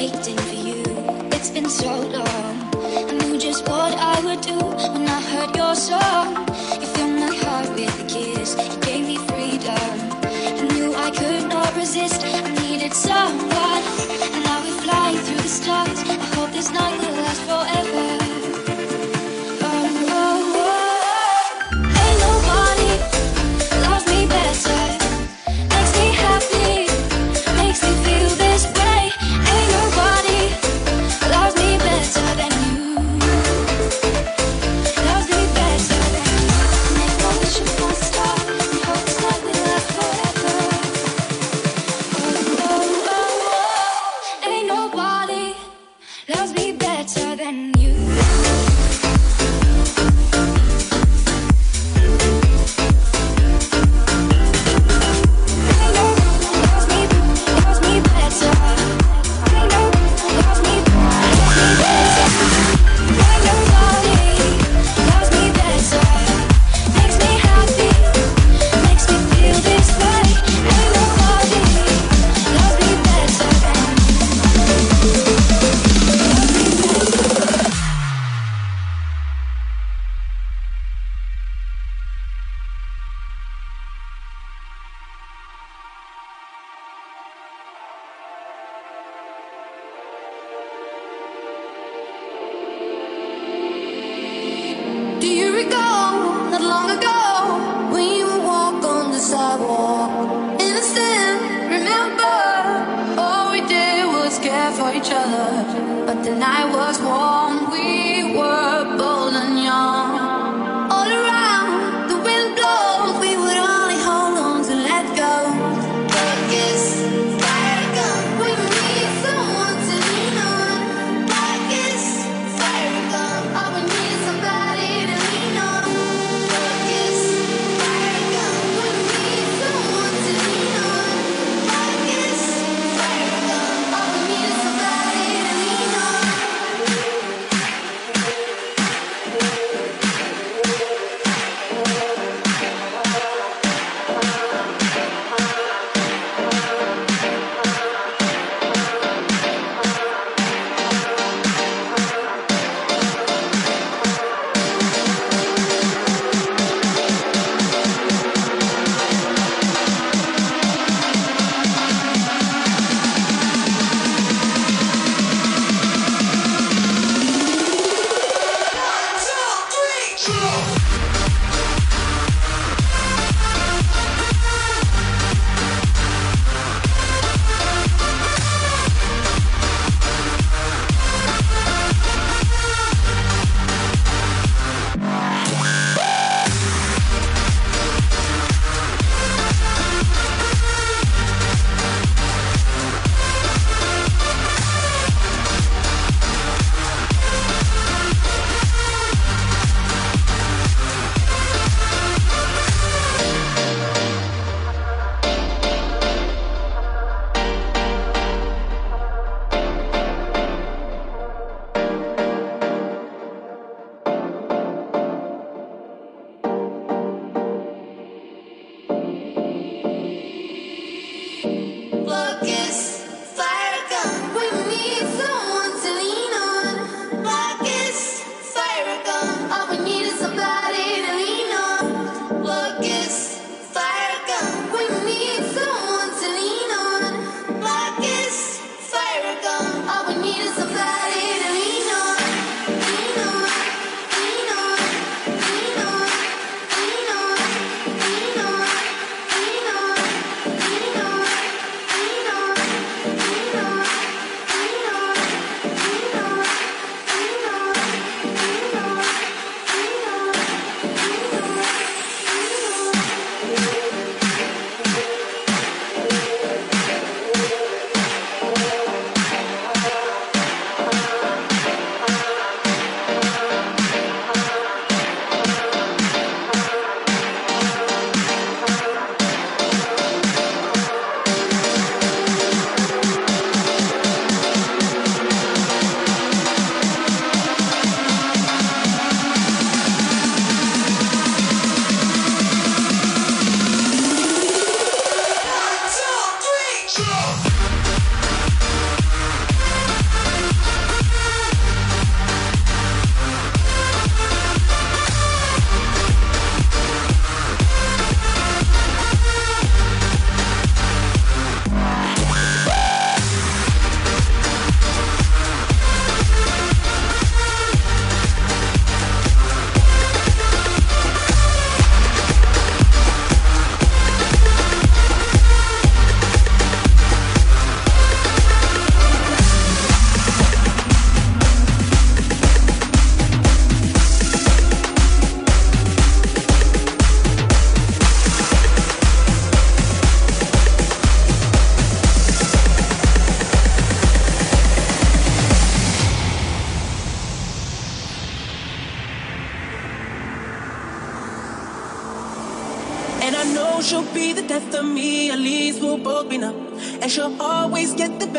waiting for you. It's been so long. I knew just what I would do when I heard your song.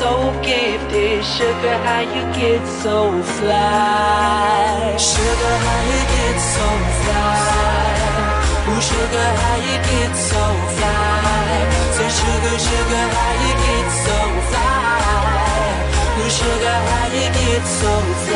so gifted. Sugar, how you get so fly? Sugar, how you get so fly? Ooh, sugar, how you get so fly? Say, sugar, sugar, how you get so fly? Ooh, sugar, how you get so fly?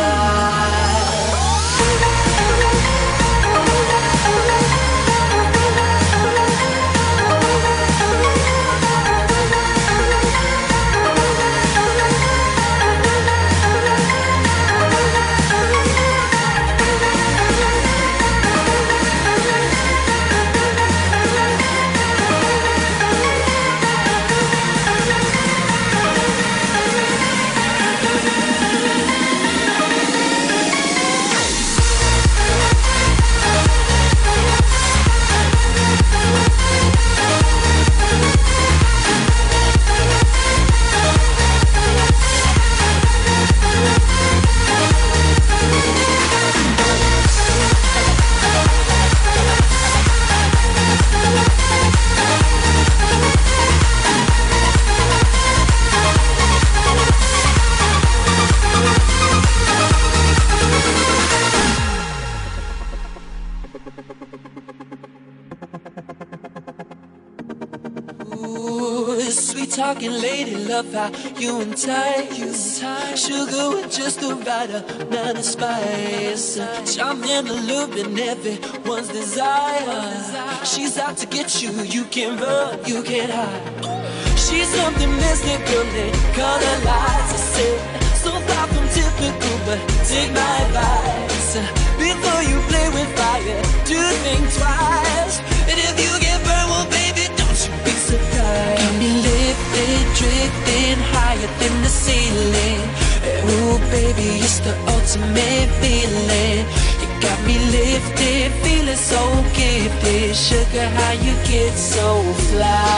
You entice Sugar with just the right amount of spice. Charm in the loop and everyone's desire. She's out to get you, you can't run, you can't hide. She's something mystical and color lights I said, so far from typical but take my advice. Before you play with fire, do think twice. And if you get burned, well baby, don't you be surprised Me drifting higher than the ceiling. Ooh baby, it's the ultimate feeling. You got me lifted, feeling so gifted. Sugar, how you get so fly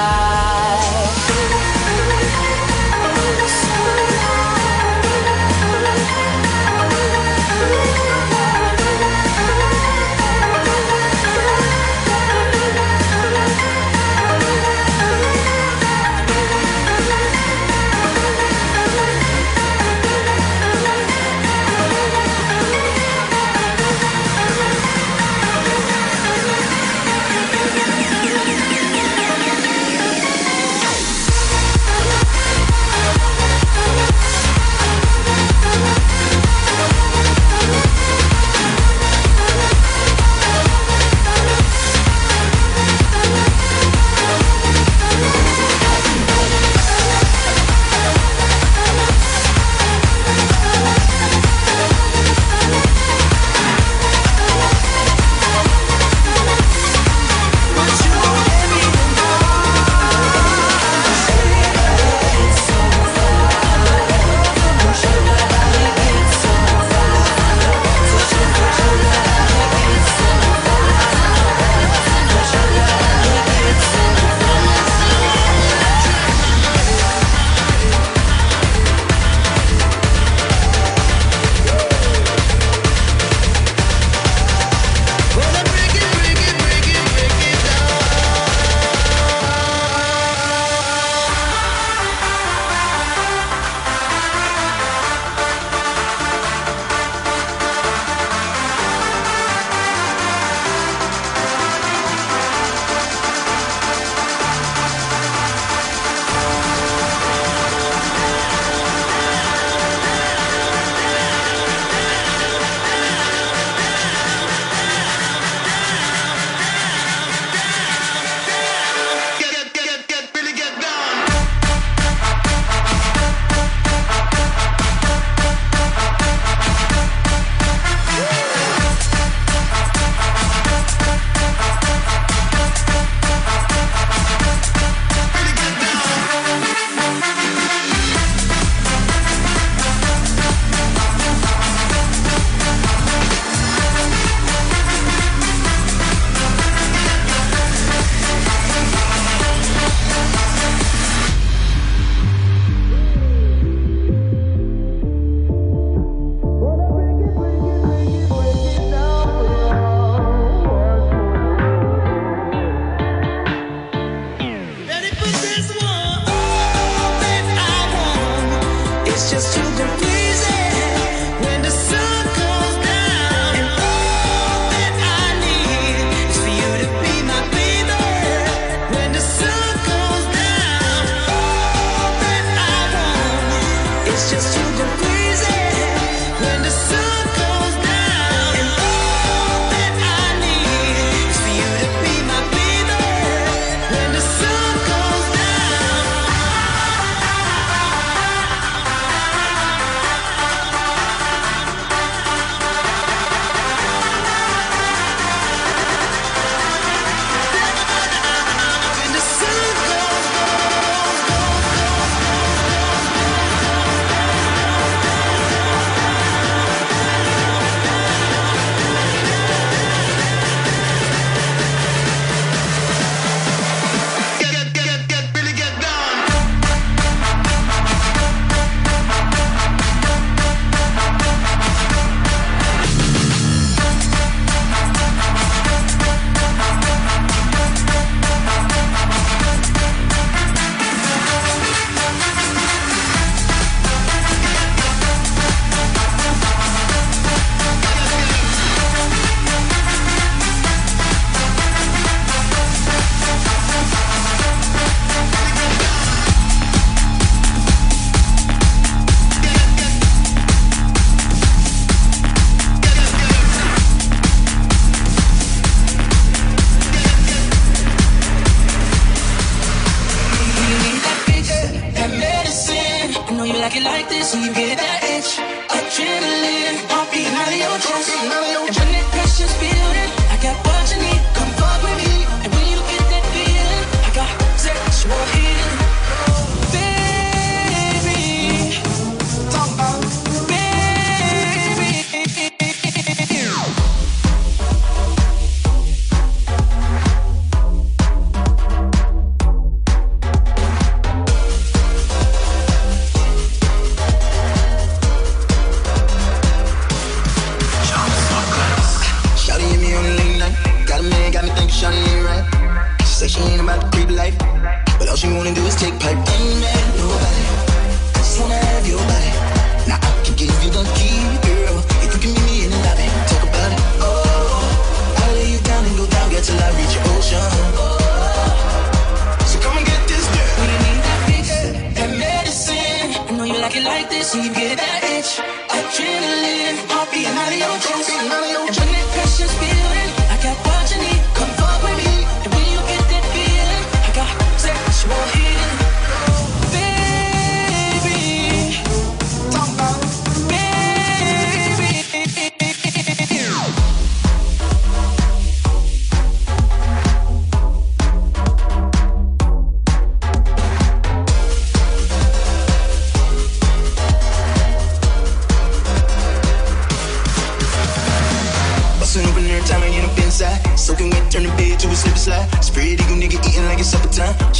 wanna do is take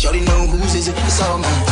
Shorty know whose is it, it's all mine.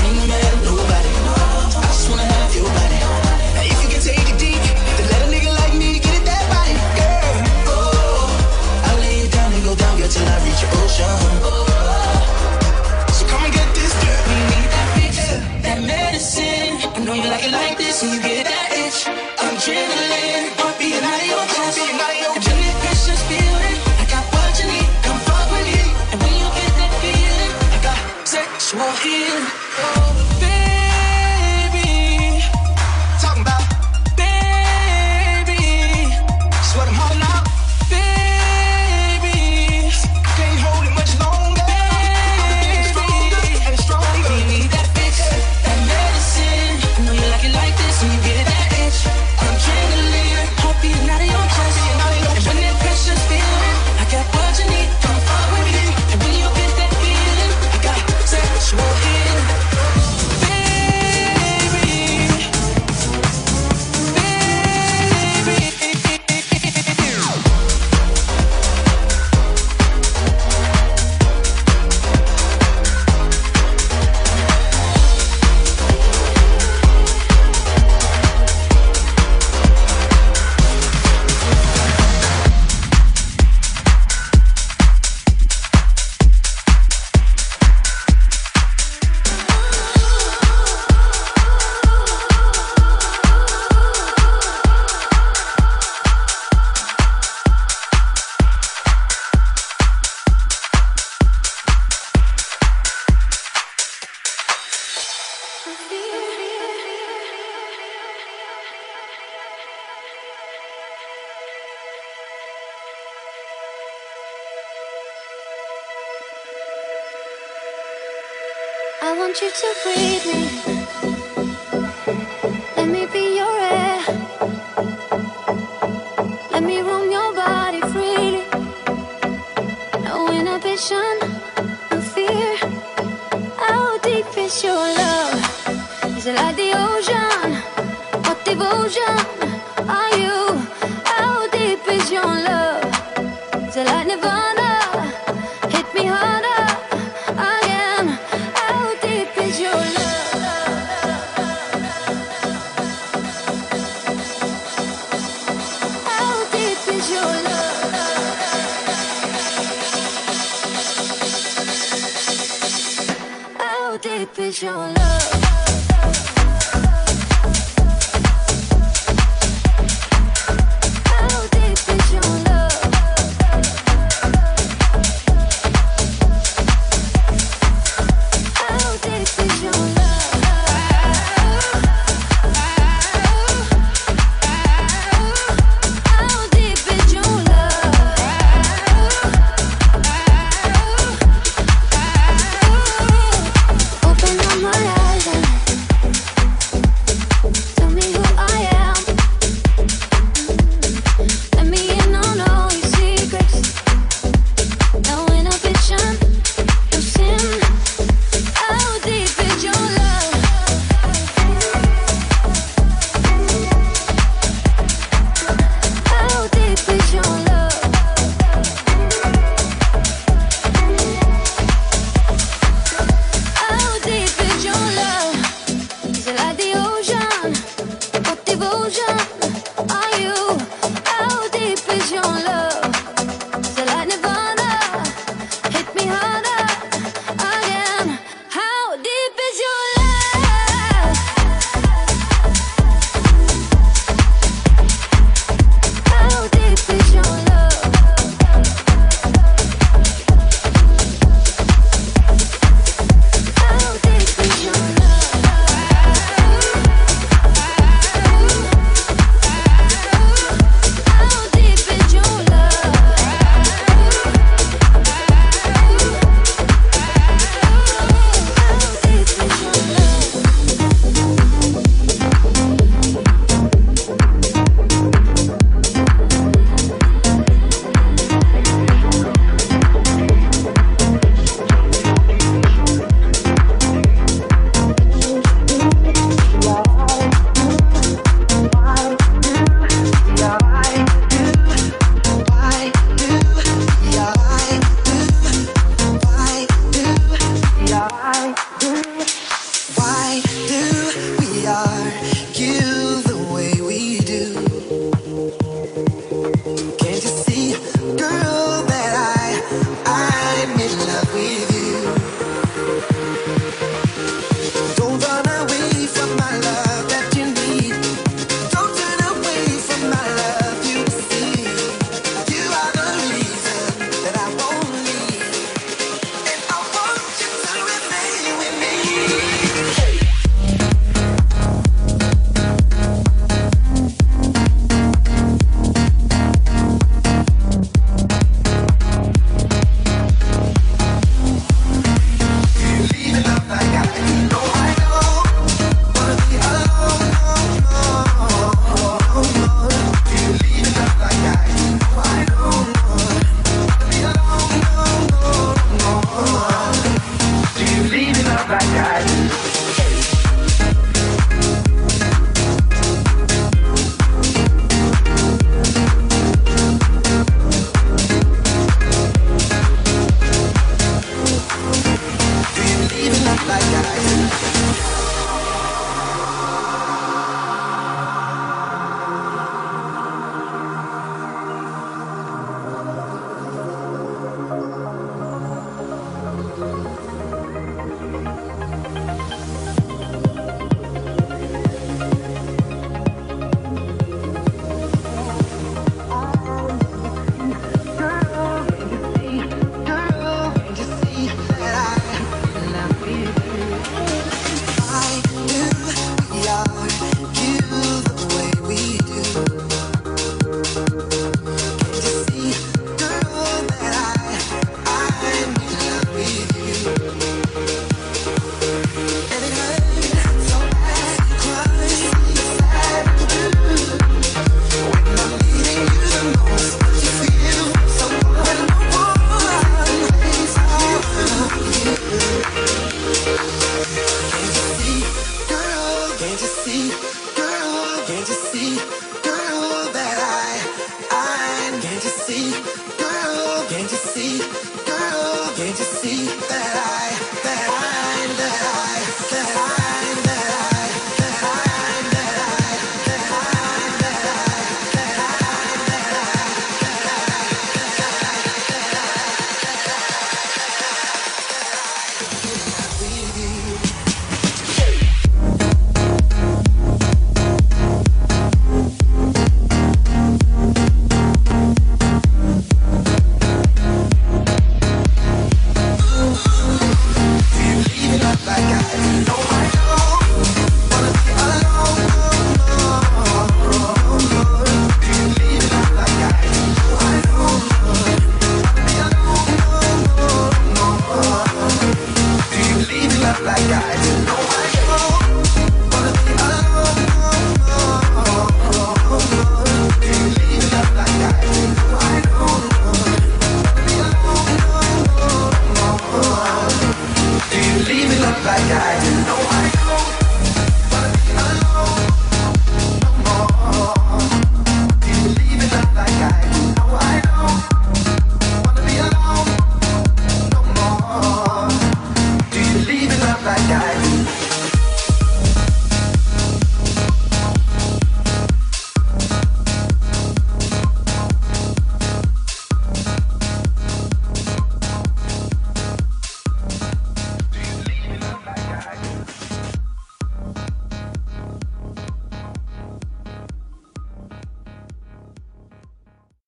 you to breathe me. deep is your love?